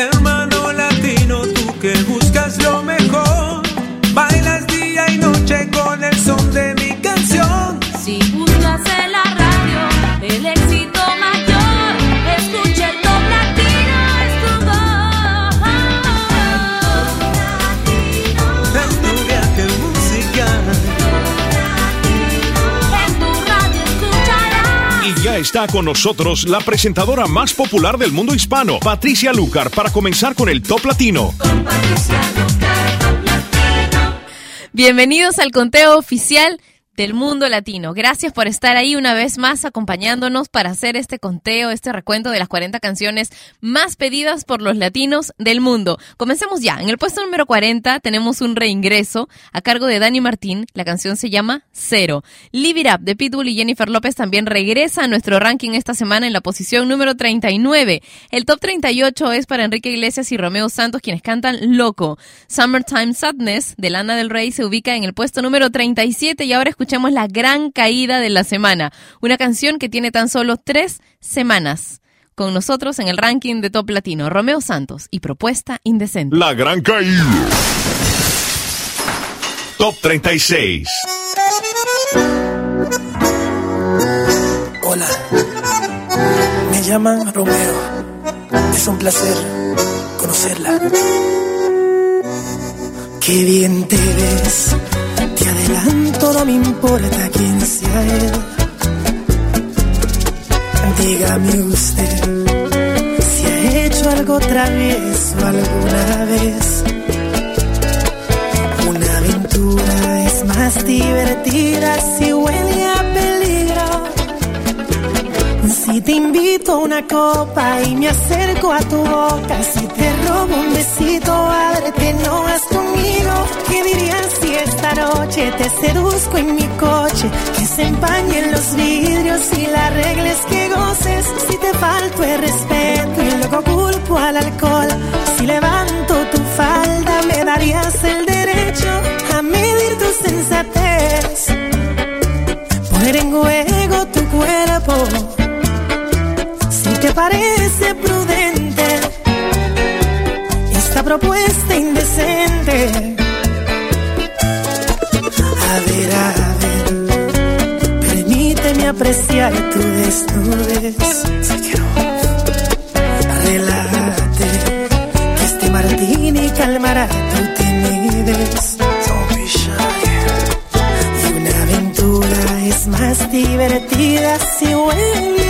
Latino, está con nosotros la presentadora más popular del mundo hispano, Patricia Lucar, para comenzar con el Top Latino. Bienvenidos al conteo oficial del mundo latino. Gracias por estar ahí una vez más acompañándonos para hacer este conteo, este recuento de las 40 canciones más pedidas por los latinos del mundo. Comencemos ya. En el puesto número 40 tenemos un reingreso a cargo de Dani Martín. La canción se llama Cero. Live It Up de Pitbull y Jennifer López también regresa a nuestro ranking esta semana en la posición número 39. El top 38 es para Enrique Iglesias y Romeo Santos quienes cantan Loco. Summertime Sadness de Lana del Rey se ubica en el puesto número 37 y ahora escuchamos la gran caída de la semana. Una canción que tiene tan solo tres semanas. Con nosotros en el ranking de Top Latino, Romeo Santos y Propuesta Indecente. La gran caída. Top 36. Hola, me llaman Romeo. Es un placer conocerla. Qué bien te ves, te adelanto, no me importa quién sea él. Dígame usted si ha hecho algo otra vez o alguna vez. Una aventura es más divertida si huele a peligro. Si te invito a una copa y me acerco a tu boca, si te robo un besito, ábrete, no vas conmigo. ¿Qué dirías si esta noche te seduzco en mi coche? Que se empañen los vidrios y las reglas que goces. Si te falto el respeto y luego culpo al alcohol. Si levanto tu falda, me darías el derecho a medir tu sensatez. Poner en juego tu cuerpo si te parece prudente esta propuesta indecente. A ver, a ver, permíteme apreciar tu desnudez. Si quiero, que este martini calmará tu timidez. Y una aventura es más divertida si huele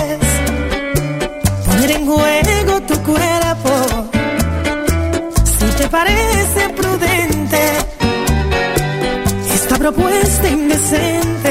Propuesta indecente.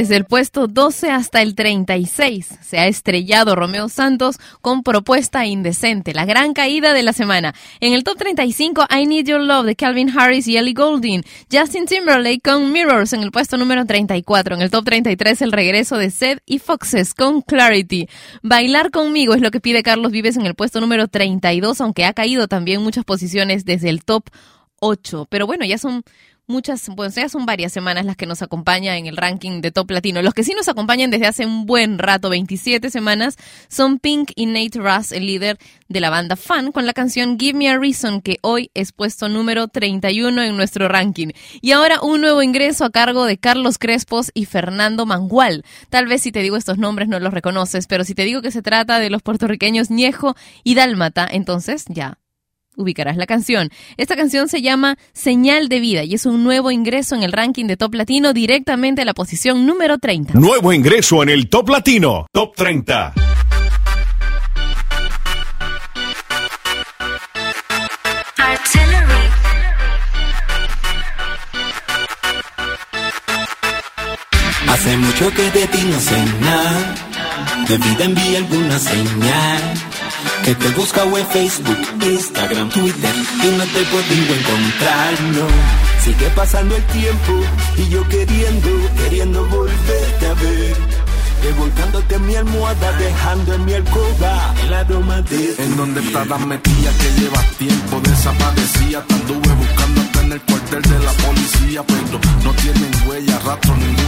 Desde el puesto 12 hasta el 36 se ha estrellado Romeo Santos con Propuesta Indecente, la gran caída de la semana. En el top 35, I Need Your Love de Calvin Harris y Ellie Goulding. Justin Timberlake con Mirrors en el puesto número 34. En el top 33, el regreso de Seth y Foxes con Clarity. Bailar conmigo es lo que pide Carlos Vives en el puesto número 32, aunque ha caído también muchas posiciones desde el top 8. Pero bueno, ya son muchas, bueno, ya son varias semanas las que nos acompaña en el ranking de Top Latino. Los que sí nos acompañan desde hace un buen rato, 27 semanas, son Pink y Nate Russ, el líder de la banda Fan, con la canción Give Me a Reason, que hoy es puesto número 31 en nuestro ranking. Y ahora un nuevo ingreso a cargo de Carlos Crespos y Fernando Mangual. Tal vez si te digo estos nombres no los reconoces, pero si te digo que se trata de los puertorriqueños Ñejo y Dálmata, entonces ya ubicarás la canción. Esta canción se llama Señal de Vida y es un nuevo ingreso en el ranking de Top Latino directamente a la posición número 30. Nuevo ingreso en el Top Latino, Top 30. Hace mucho que de ti no sé nada, de vida envía alguna señal que te busca en Facebook, Instagram, Twitter y no te puedo encontrar, no. Sigue pasando el tiempo y yo queriendo, queriendo volverte a ver. Revolcándote en mi almohada, dejando en mi alcoba el aroma de En donde está la metilla que lleva tiempo desaparecía, te anduve buscándote en el cuartel de la policía, pero no tienen huella, rastro, pista.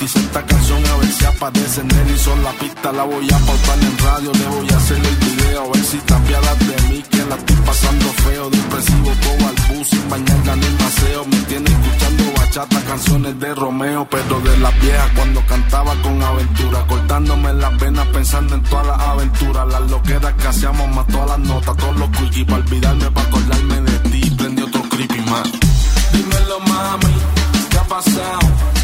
Hice esta canción a ver si aparece en él y son la pista, la voy a pautar en radio, le voy a hacer el video, a ver si cambiadas de mí, que la estoy pasando feo, depresivo, todo al bus, sin mañana ni maseo, me tiene escuchando bachata, canciones de Romeo, pero de las viejas. Cuando cantaba con aventura, cortándome las venas pensando en todas las aventuras, las loqueras que hacíamos más todas las notas, todos los quickies para olvidarme, para acordarme de ti, prendí otro creepy más. Dímelo mami, ¿qué ha pasado?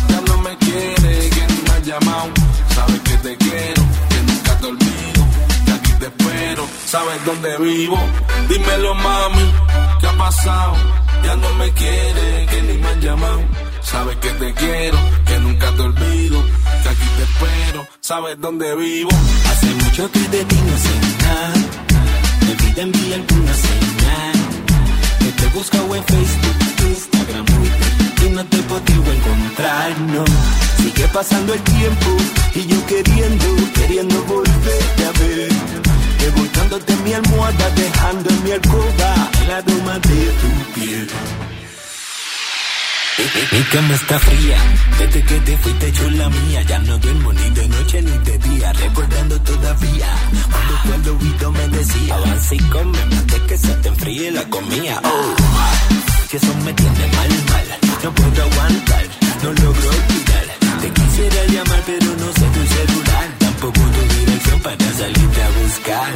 Quiero, que nunca te olvido, que aquí te espero, sabes dónde vivo, dímelo mami, ¿qué ha pasado? Ya no me quiere, que ni me han llamado. Sabes que te quiero, que nunca te olvido, que aquí te espero, sabes dónde vivo. Hace mucho que de ti no sé nada. De vida envía alguna señal. Que te busca en Facebook, Instagram, Twitter. Y no te he podido encontrar, no. Sigue pasando el tiempo y yo queriendo, queriendo volverte a ver. Revolcándote en mi almohada, dejando en mi alcoba el aroma de tu piel. Mi cama está fría, desde que te fuiste hecho la mía. Ya no duermo ni de noche ni de día, recordando todavía. Cuando tú al oído me decía, avanza y come antes que se te enfríe la comida. Oh, que eso me tiene mal, mal. No puedo aguantar, no logro olvidar. Te quisiera llamar, pero no sé tu celular. Tampoco tu dirección para salirte a buscar.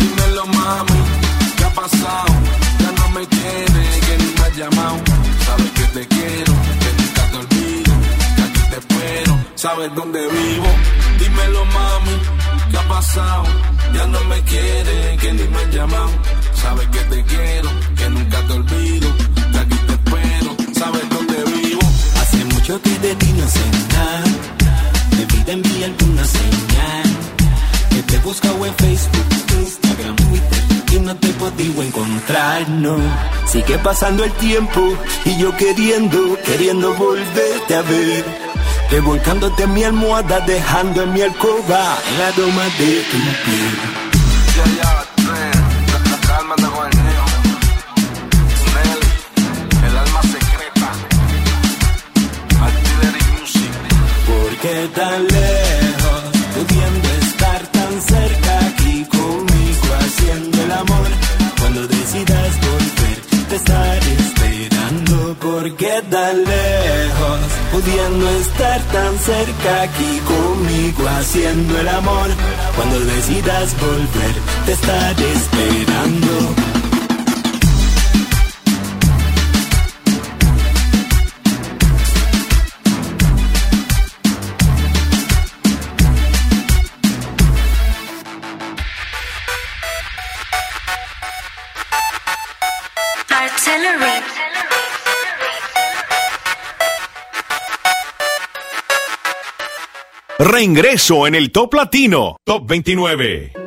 Dímelo mami, ¿qué ha pasado? Ya no me quiere, que ni me ha llamado. Sabes que te quiero, que nunca te olvido, que aquí te espero. Sabes dónde vivo, dímelo mami, ¿qué ha pasado? Ya no me quiere, que ni me ha llamado. Sabes que te quiero, que nunca te olvido, podido encontrar, no. Sigue pasando el tiempo y yo queriendo, queriendo volverte a ver. Revolcándote en mi almohada, dejando en mi alcoba el aroma de tu piel. Ya, ya, tres, estar tan cerca aquí conmigo haciendo el amor? Cuando decidas volver, te estaré esperando. Reingreso en el Top Latino, Top 29.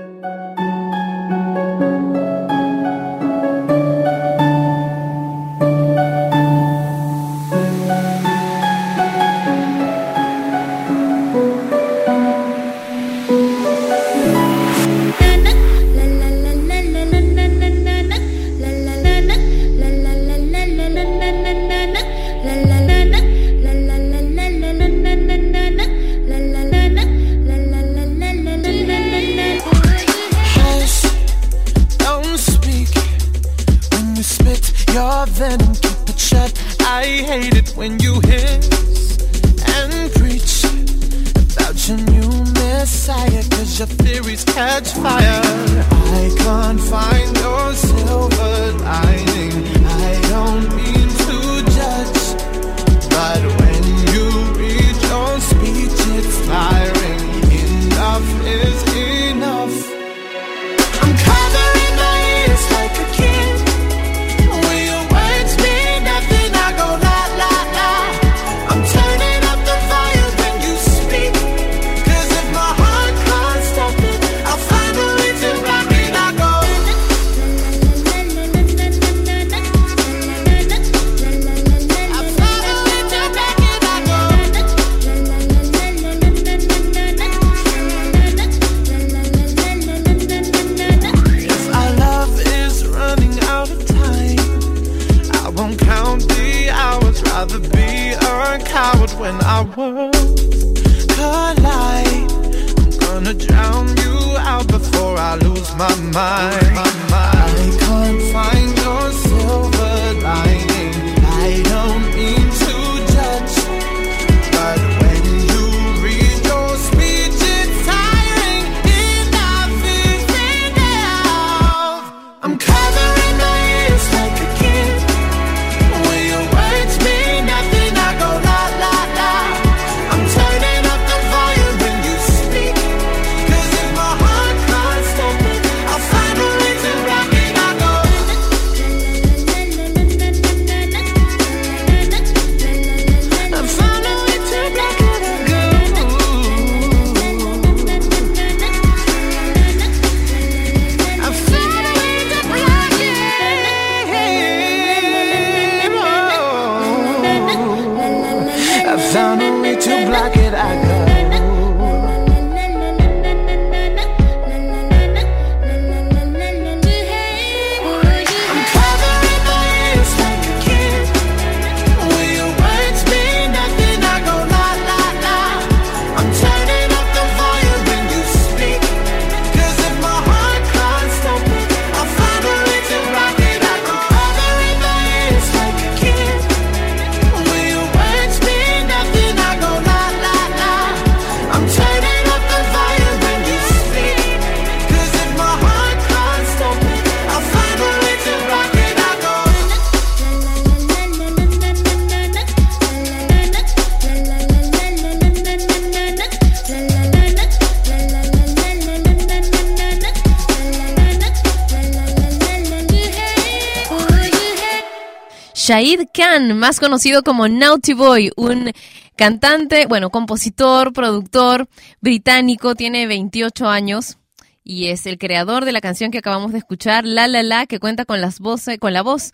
Shahid Khan, más conocido como Naughty Boy, un cantante, bueno, compositor, productor británico, tiene 28 años y es el creador de la canción que acabamos de escuchar, La La La, que cuenta con las voces, con la voz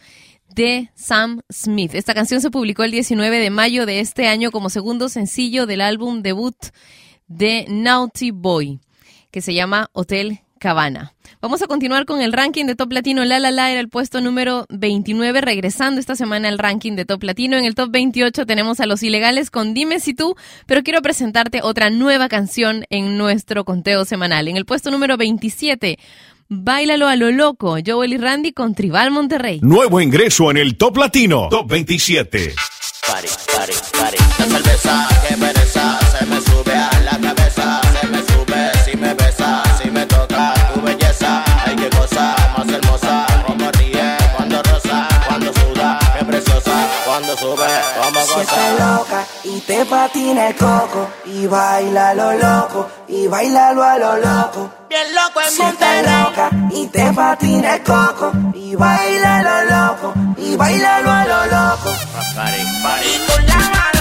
de Sam Smith. Esta canción se publicó el 19 de mayo de este año como segundo sencillo del álbum debut de Naughty Boy, que se llama Hotel Cabana. Vamos a continuar con el ranking de Top Latino. La La La era el puesto número 29, regresando esta semana al ranking de Top Latino. En el Top 28 tenemos a Los Ilegales con Dime si tú, pero quiero presentarte otra nueva canción en nuestro conteo semanal. En el puesto número 27, Báilalo a lo loco, Joel y Randy con Tribal Monterrey. Nuevo ingreso en el Top Latino, Top 27. Pari, pari, pari. La cerveza que pereza se me sube sube, como Si estás goza. loca y te patina el coco y baila lo loco y bailalo a lo loco. Bien loco en Si estás loca y te patina el coco y baila lo loco y bailalo a lo loco. Pari. con la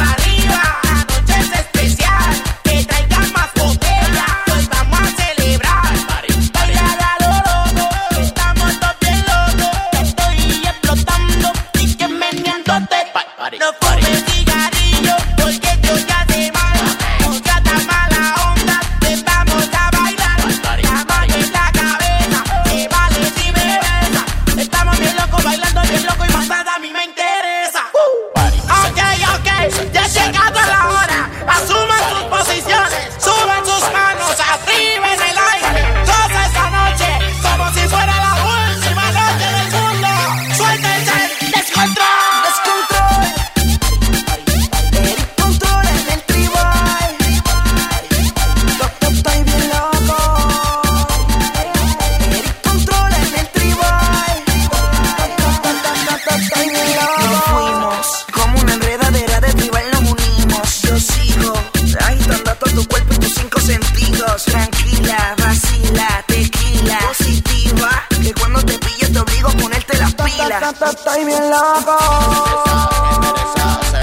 Se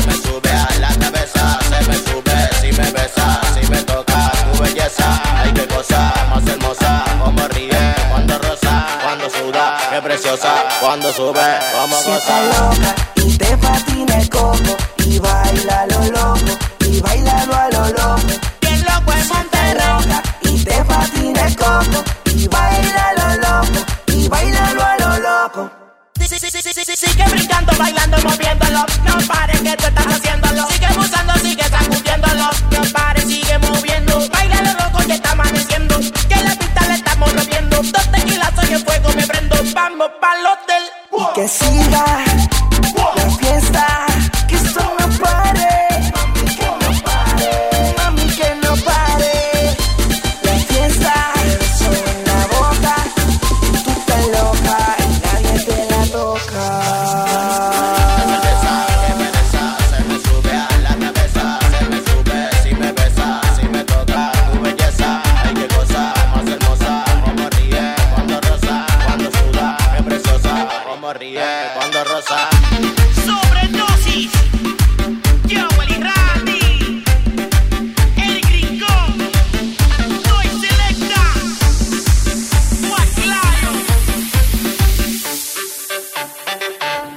me sube la cabeza, se me sube si me besa, si me toca tu belleza. Ay, qué cosa más hermosa, como ríe cuando rosa, cuando suda, qué preciosa, cuando sube, como goza. love Nobody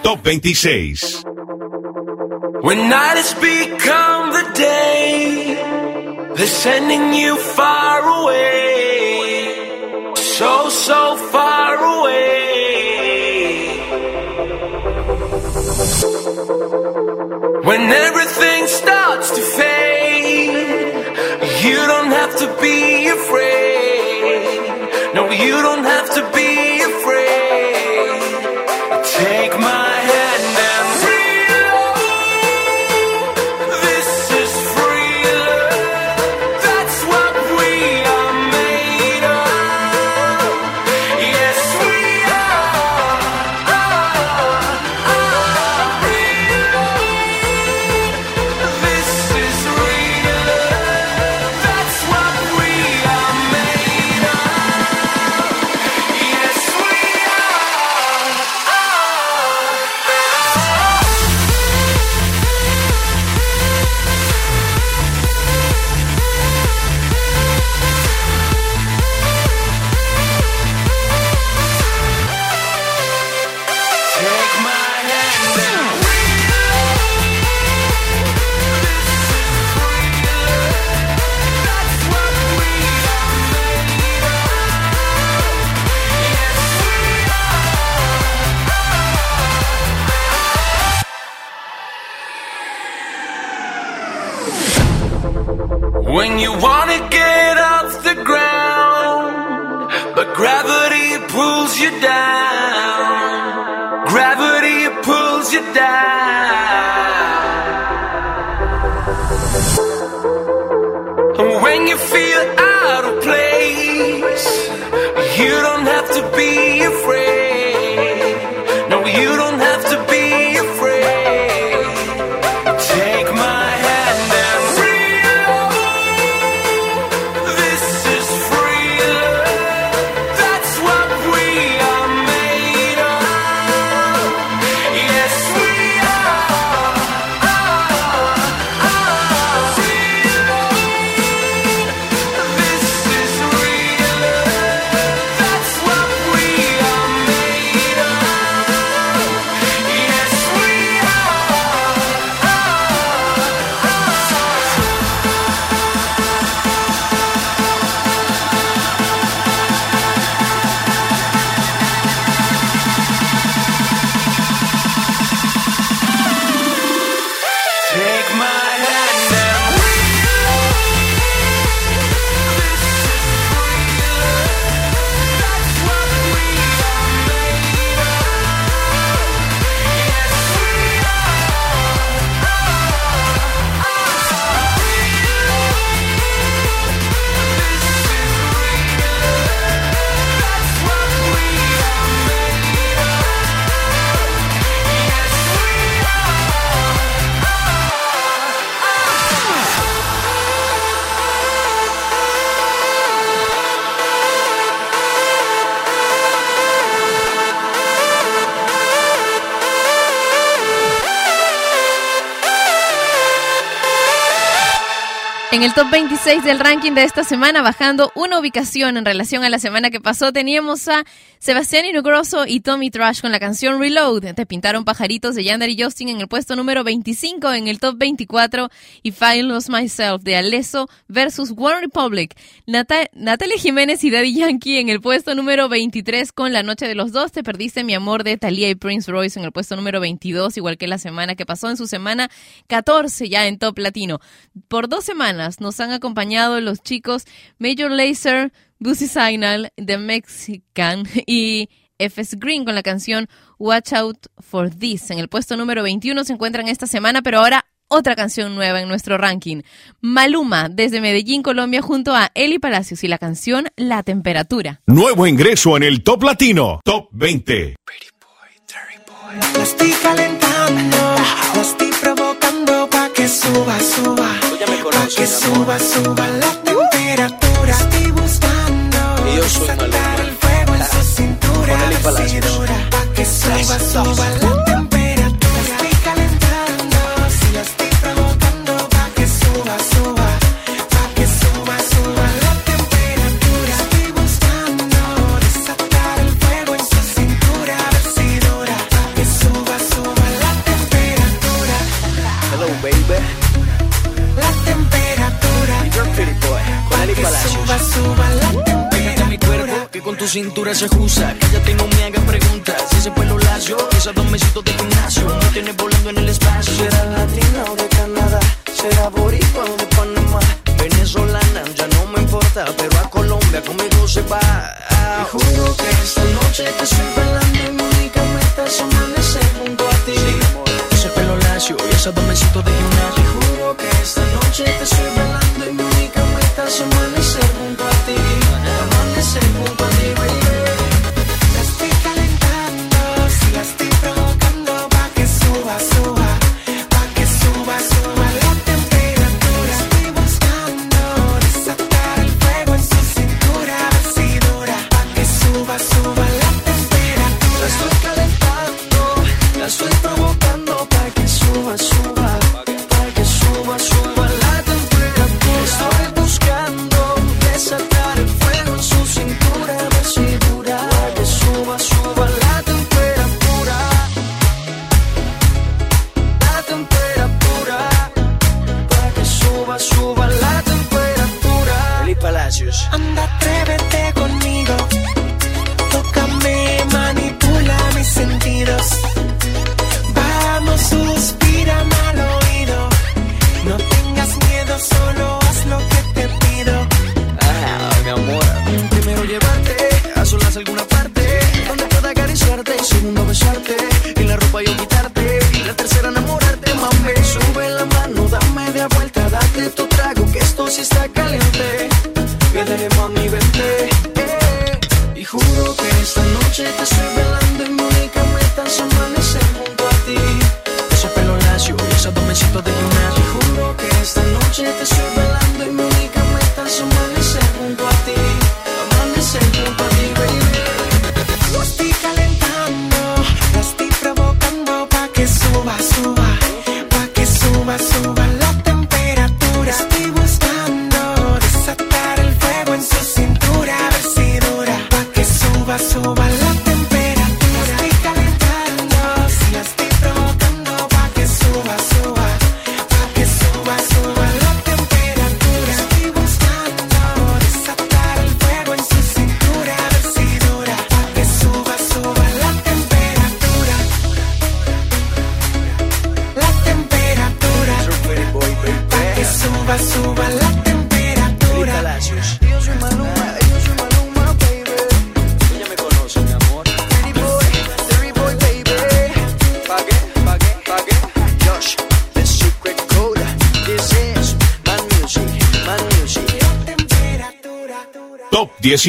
Top 26. When night has become the day, they're sending you far away. So, so far away. When everything starts to fade, you don't have to be afraid. No, you don't have to be Gravity pulls you down. And when you feel out of place, you don't have to be afraid. En el top 26 del ranking de esta semana, bajando una ubicación en relación a la semana que pasó, teníamos a Sebastián Inugroso y Tommy Trash con la canción Reload. Te pintaron pajaritos de Yander y Justin en el puesto número 25 en el top 24 y I Lost Myself de Alesso versus One Republic. Nata- Natalia Jiménez y Daddy Yankee en el puesto número 23 con La Noche de los Dos. Te perdiste mi amor de Thalía y Prince Royce en el puesto número 22, igual que la semana que pasó en su semana 14 ya en top latino. Por dos semanas nos han acompañado los chicos Major Lazer, Busy Signal, The Mexican y FS Green con la canción Watch Out for This. En el puesto número 21 se encuentran esta semana, pero ahora otra canción nueva en nuestro ranking. Maluma, desde Medellín, Colombia, junto a Eli Palacios y la canción La Temperatura. Nuevo ingreso en el Top Latino. Top 20. La estoy calentando, la estoy provocando que suba, suba. Pa' que suba, suba la temperatura. Estoy buscando desatar el fuego en su cintura. Pa' que suba, suba la temperatura. Palacios. suba, suba la Pégate a mi temperatura. cuerpo, que con tu cintura se usa. Cállate y no me hagas preguntas. Si ese pelo lacio, esos dos mesitos de gimnasio. Me tienes volando en el espacio. Será latina o de Canadá. Será boricua o de Panamá. Venezolana, ya no me importa. Pero a Colombia conmigo se va. Te juro que esta noche te estoy bailando y mi única meta es amanecer junto a ti. Ese pelo lacio y esos dos mesitos de gimnasio. Te juro que esta noche te estoy y mi única meta es amanecer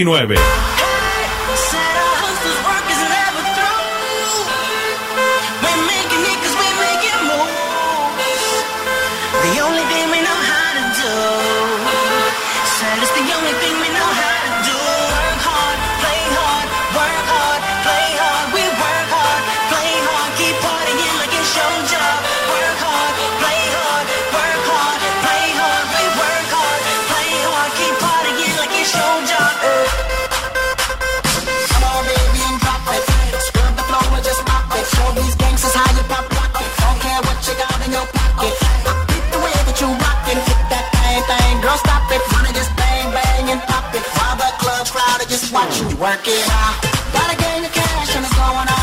19. just watch you work it out. Got a gang of cash and it's going up.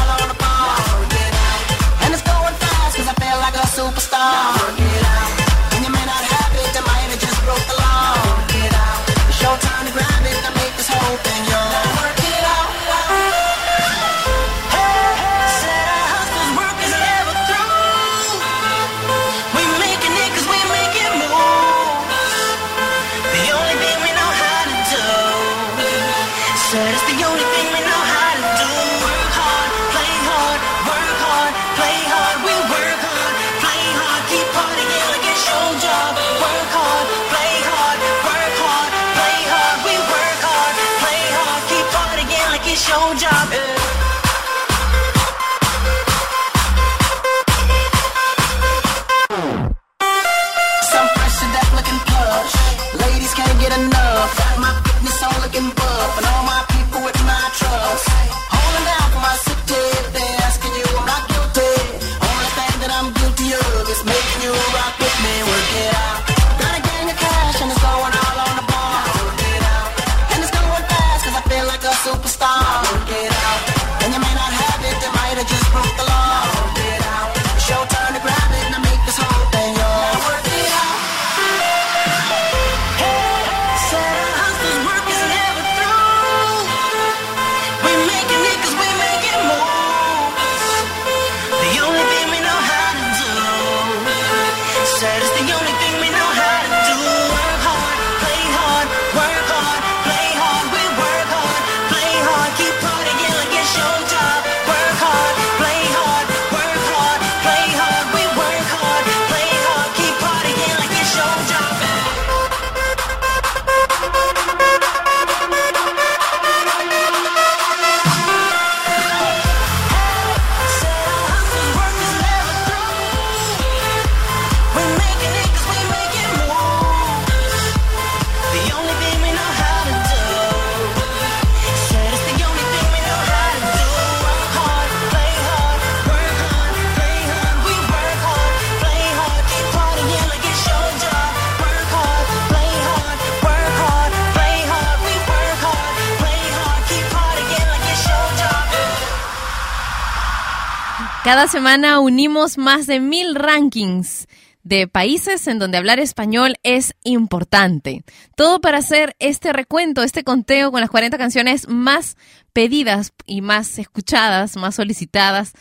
semana unimos más de mil rankings de países en donde hablar español es importante. Todo para hacer este recuento, este conteo con las 40 canciones más pedidas y más escuchadas, más solicitadas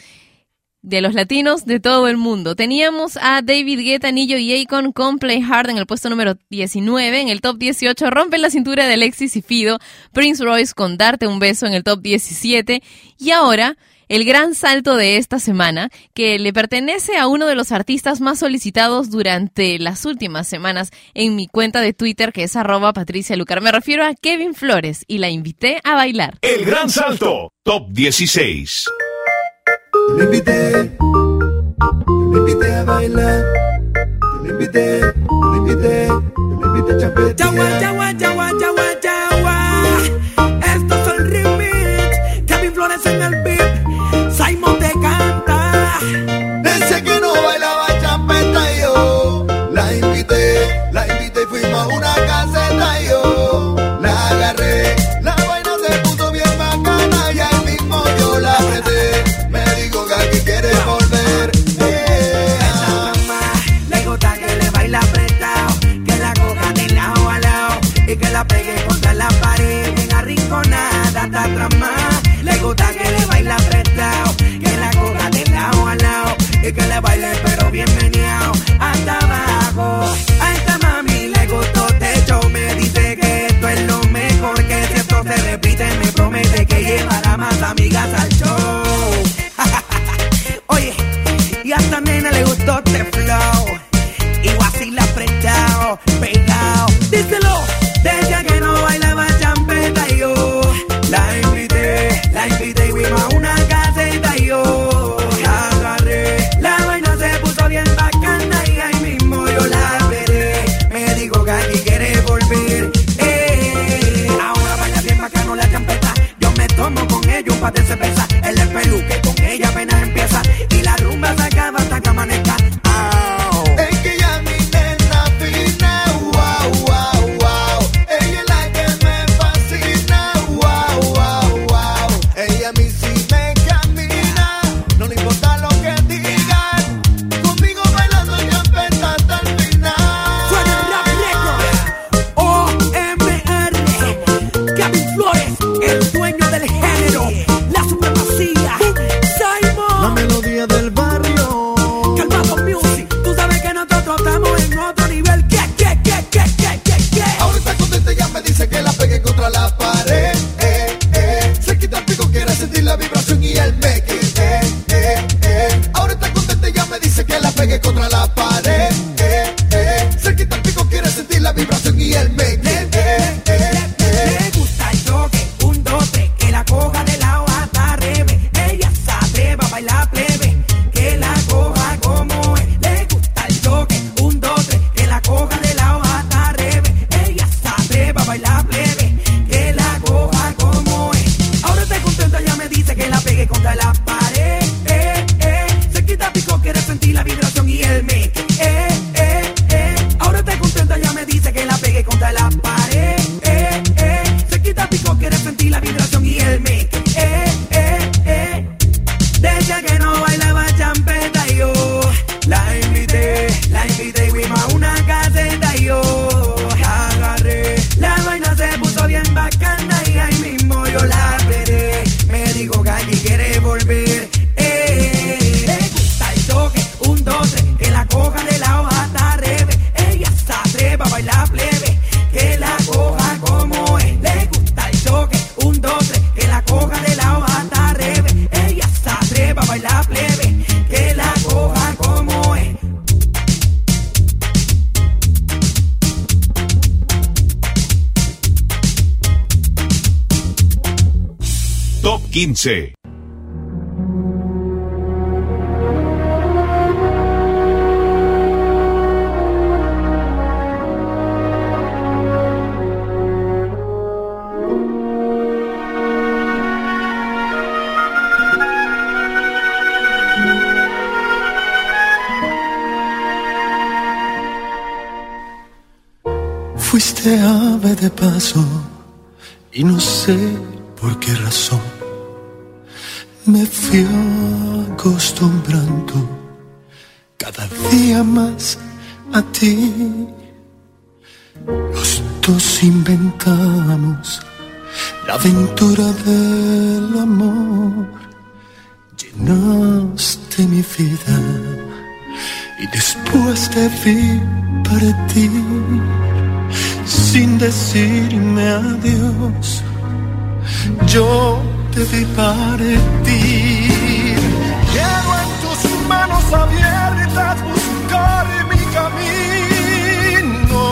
de los latinos de todo el mundo. Teníamos a David Guetta, Nillo y Akon con Play Hard en el puesto número 19. En el top 18 rompen la cintura de Alexis y Fido. Prince Royce con Darte un beso en el top 17. Y ahora el gran salto de esta semana, que le pertenece a uno de los artistas más solicitados durante las últimas semanas en mi cuenta de Twitter, que es arroba Patricia Lucar. Me refiero a Kevin Flores y la invité a bailar. El gran salto, top 16. Yo le invité, yo le invité a bailar, yo le invité, yo le invité, yo le invité a chapetear. De paso y no sé por qué razón me fui acostumbrando cada día más a ti. Los dos inventamos la aventura del amor. Llenaste mi vida y después te vi partir sin decirme adiós. Yo te vi partir. Quiero en tus manos abiertas buscar mi camino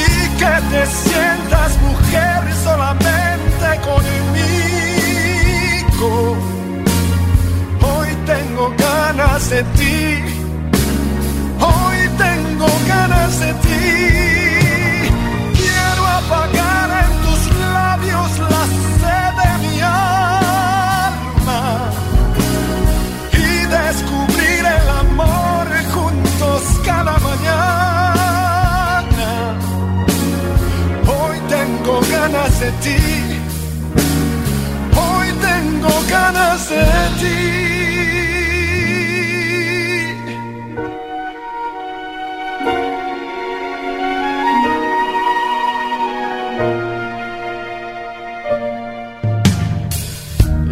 y que te sientas mujer solamente conmigo. Hoy tengo ganas de ti, hoy tengo ganas de ti. De ti, hoy tengo ganas de ti.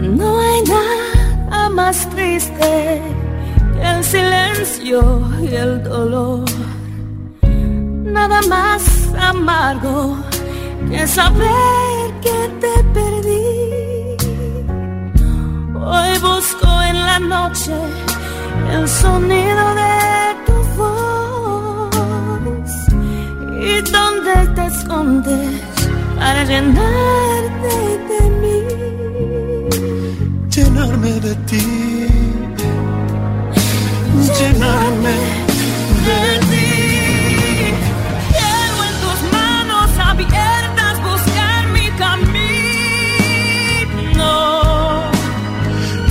No hay nada más triste que el silencio y el dolor. Nada más amargo que saber noche el sonido de tu voz y dónde te escondes para llenarte de mí. llenarme de ti, llenarme de ti. Quiero en tus manos abiertas buscar mi camino.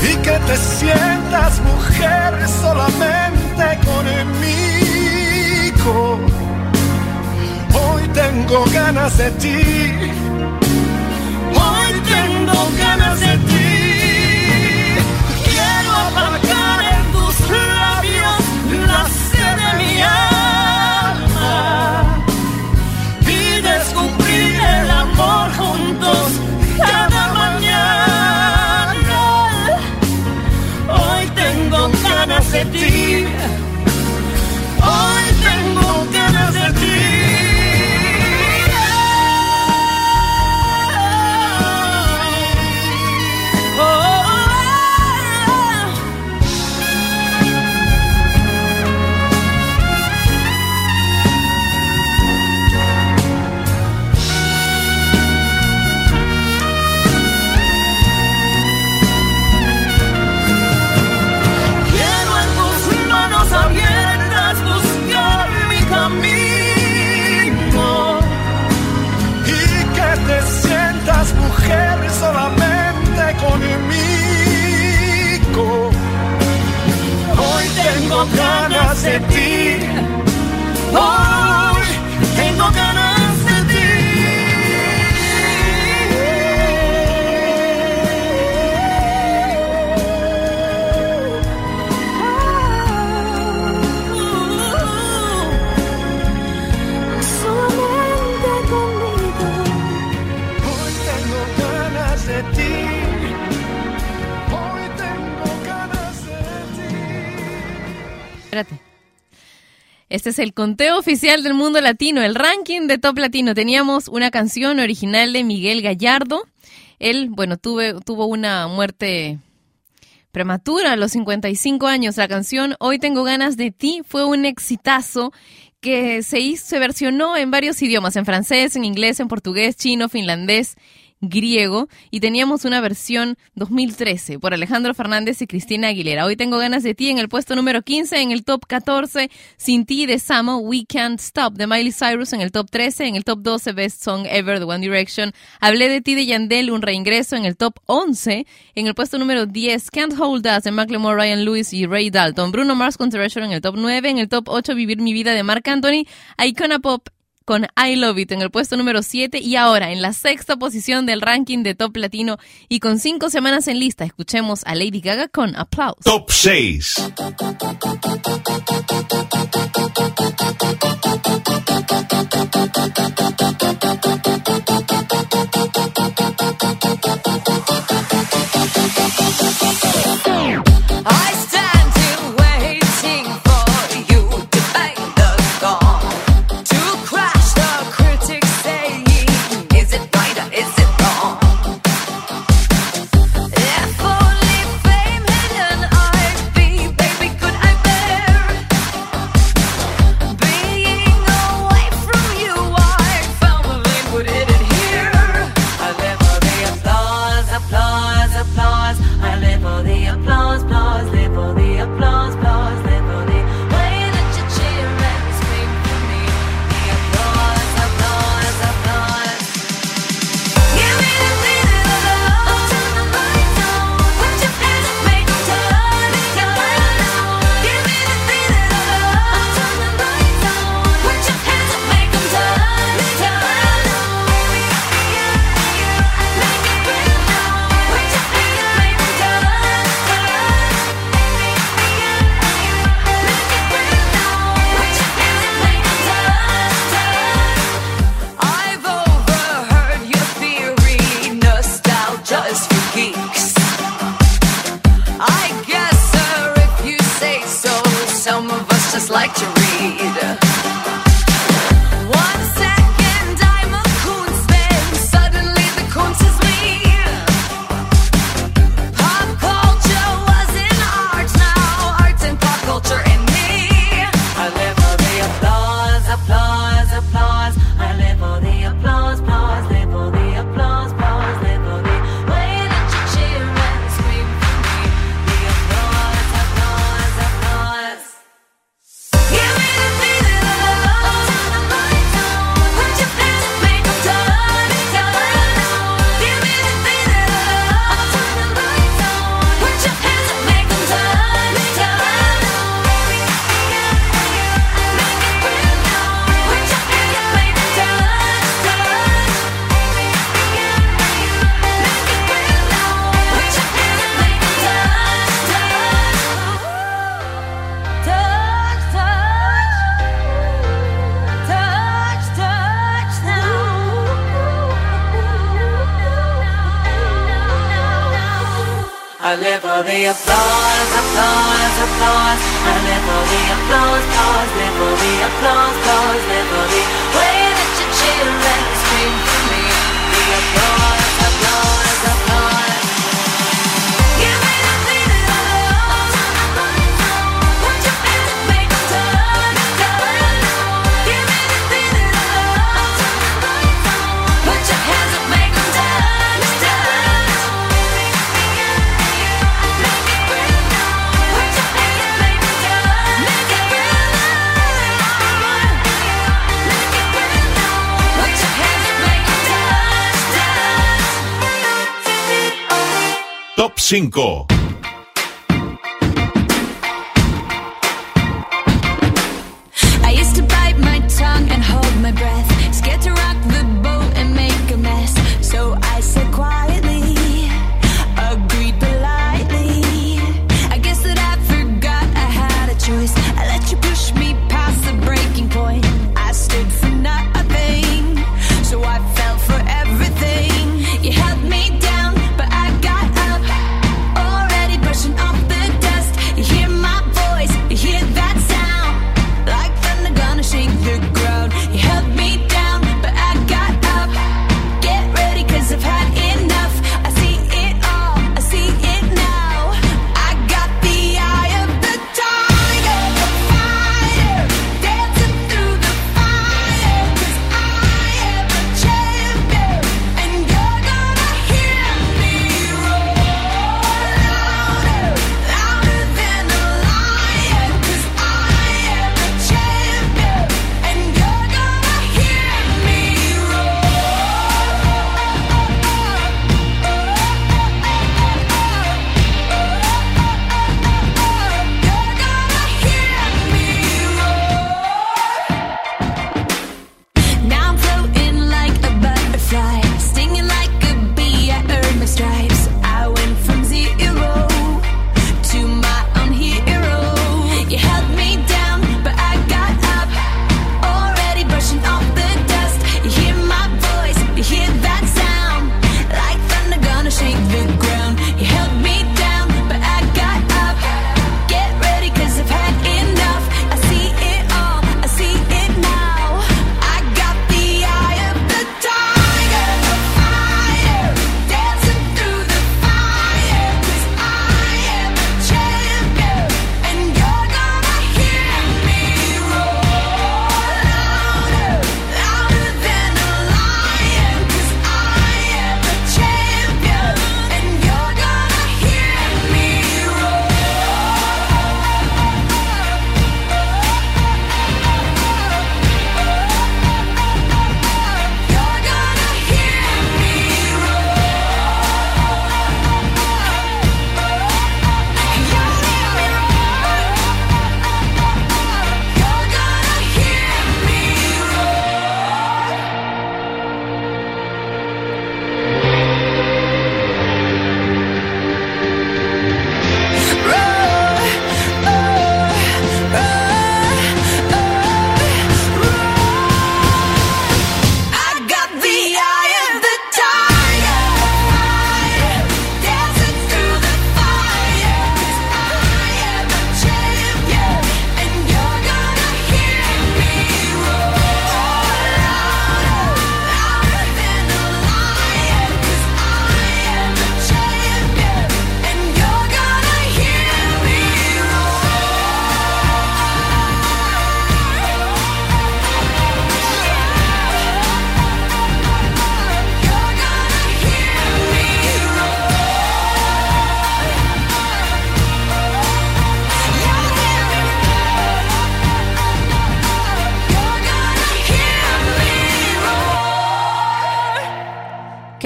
y que te sientas mujer solamente conmigo. Hoy tengo ganas de ti, Hoy tengo ganas de ti. El conteo oficial del mundo latino, el ranking de top latino. Teníamos una canción original de Miguel Gallardo. Él, bueno, tuvo una muerte prematura a los 55 años. La canción Hoy tengo ganas de ti fue un exitazo que se, hizo, se versionó en varios idiomas, en francés, en inglés, en portugués, chino, finlandés griego y teníamos una versión 2013 por Alejandro Fernández y Cristina Aguilera. Hoy tengo ganas de ti en el puesto número 15, en el top 14, Sin ti de Samo, We Can't Stop de Miley Cyrus en el top 13, en el top 12, Best Song Ever de One Direction. Hablé de ti de Yandel, un reingreso en el top 11, en el puesto número 10, Can't Hold Us de Macklemore, Ryan Lewis y Ray Dalton. Bruno Mars con en el top 9, en el top 8, Vivir mi vida de Marc Anthony, Icona Pop con I Love It en el puesto número 7 y ahora en la sexta posición del ranking de Top Latino y con cinco semanas en lista, escuchemos a Lady Gaga con Applause. Top 6. Top 5.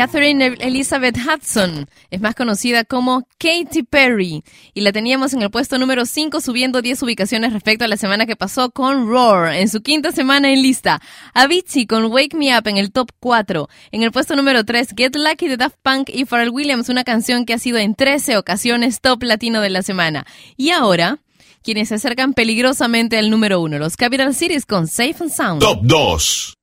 Catherine Elizabeth Hudson es más conocida como Katy Perry y la teníamos en el puesto número 5 subiendo 10 ubicaciones respecto a la semana que pasó con Roar en su quinta semana en lista. Avicii con Wake Me Up en el top 4. En el puesto número 3 Get Lucky de Daft Punk y Pharrell Williams, una canción que ha sido en 13 ocasiones top latino de la semana. Y ahora quienes se acercan peligrosamente al número 1, los Capital Cities con Safe and Sound. Top 2.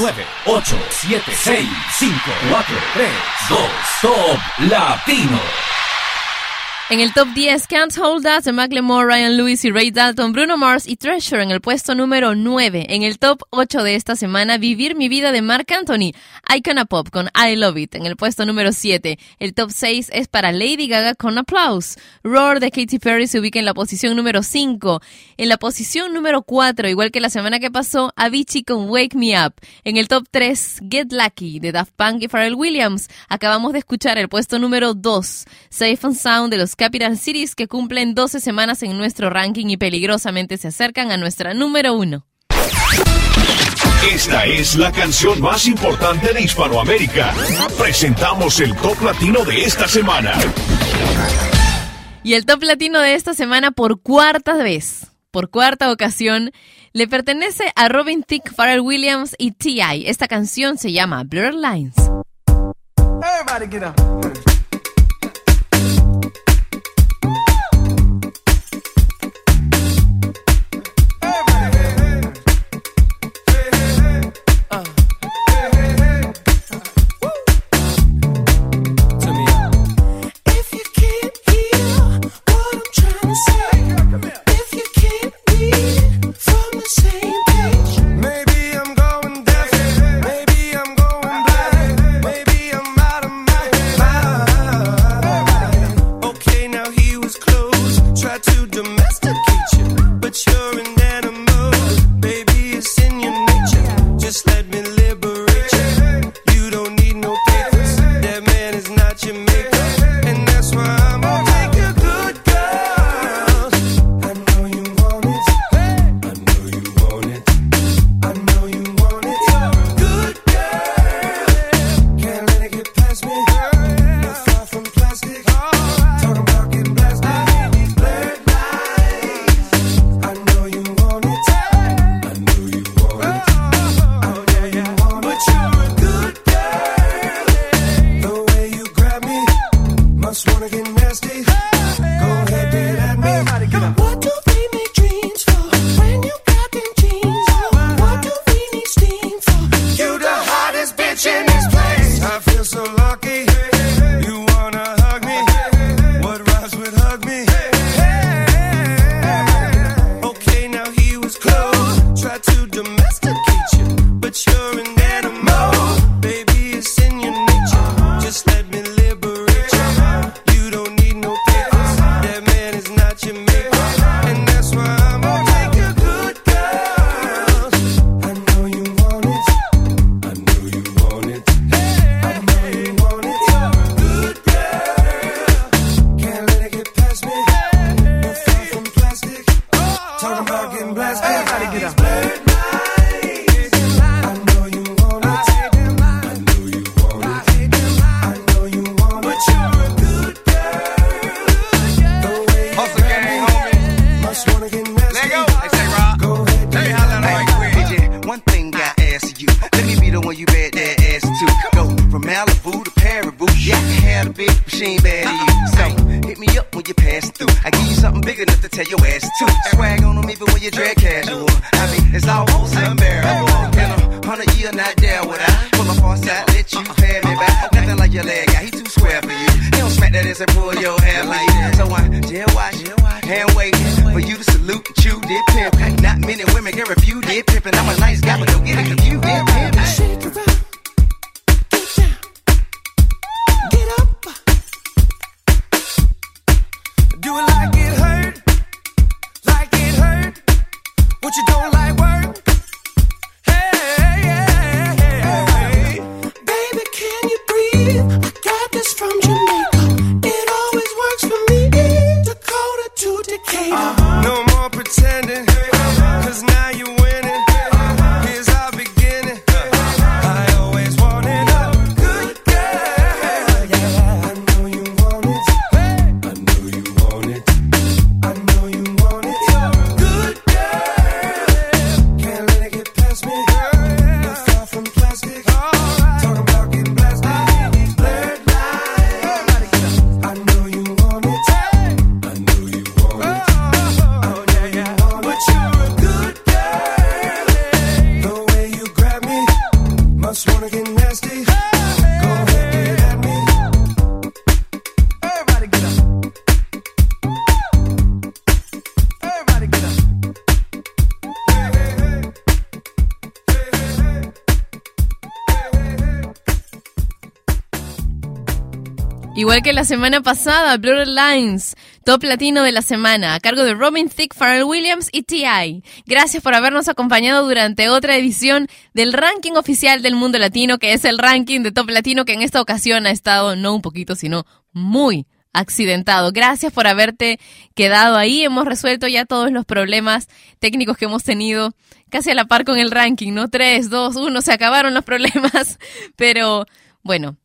9, 8, 7, 6, 5, 4, 3, 2, Top Latino. En el top 10, Can't Hold Us de Macklemore, Ryan Lewis y Ray Dalton, Bruno Mars y Treasure en el puesto número 9. En el top 8 de esta semana, Vivir mi vida de Mark Anthony, Icona Pop con I Love It en el puesto número 7. El top 6 es para Lady Gaga con Applause. Roar de Katy Perry se ubica en la posición número 5. En la posición número 4, igual que la semana que pasó, Avicii con Wake Me Up. En el top 3, Get Lucky de Daft Punk y Pharrell Williams. Acabamos de escuchar el puesto número 2, Safe and Sound de los Capital Cities que cumplen 12 semanas en nuestro ranking y peligrosamente se acercan a nuestra número 1. Esta es la canción más importante de Hispanoamérica. Presentamos el top latino de esta semana. Y el top latino de esta semana por cuarta vez, por cuarta ocasión, le pertenece a Robin Thicke, Pharrell Williams y T.I. Esta canción se llama Blurred Lines. Everybody get up. You bet that ass to. Go from Malibu to Paribu. Yeah, I have a big machine bad to you. So uh-uh. hit me up when you pass through. I give you something big enough to tell your ass to. Swag on them even when you drag casual. I mean, it's almost unbearable. In a hundred year, not there would I pull up on side, let you uh-uh. pay me back. Nothing like your leg guy, he too square for you. He don't smack that ass and pull your hair like that. So I jail watch, hand wait for you to salute and chew did pimp. Not many women can refuse did and I'm a nice guy, but don't get it confused did pimp. Shake it up. Get up. Do it like it hurt. Like it hurt. What you don't like Igual que la semana pasada, Blurred Lines, top latino de la semana, a cargo de Robin Thicke, Pharrell Williams y T.I. Gracias por habernos acompañado durante otra edición del ranking oficial del mundo latino, que es el ranking de top latino que en esta ocasión ha estado no un poquito, sino muy accidentado. Gracias por haberte quedado ahí. Hemos resuelto ya todos los problemas técnicos que hemos tenido casi a la par con el ranking, ¿no? 3, 2, 1, se acabaron los problemas, pero bueno.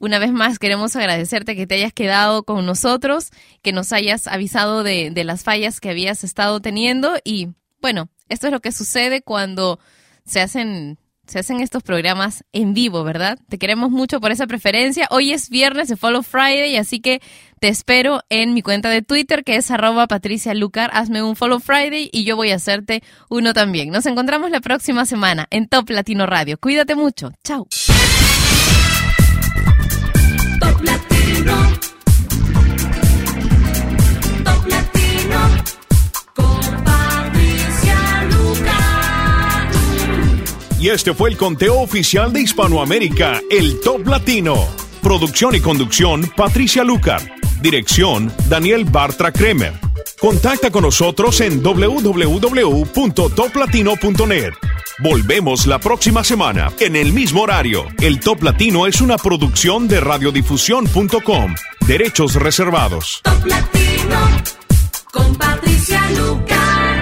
Una vez más queremos agradecerte que te hayas quedado con nosotros, que nos hayas avisado de, las fallas que habías estado teniendo y bueno, esto es lo que sucede cuando se hacen, se hacen estos programas en vivo, ¿verdad? Te queremos mucho por esa preferencia. Hoy es viernes de Follow Friday, así que te espero en mi cuenta de Twitter que es arroba Patricia Lucar. Hazme un Follow Friday y yo voy a hacerte uno también. Nos encontramos la próxima semana en Top Latino Radio. Cuídate mucho. Chao. Y este fue el conteo oficial de Hispanoamérica, el Top Latino. Producción y conducción, Patricia Lucar. Dirección, Daniel Bartra Kremer. Contacta con nosotros en www.toplatino.net. Volvemos la próxima semana en el mismo horario. El Top Latino es una producción de radiodifusión.com. Derechos reservados. Top Latino con Patricia Lucar.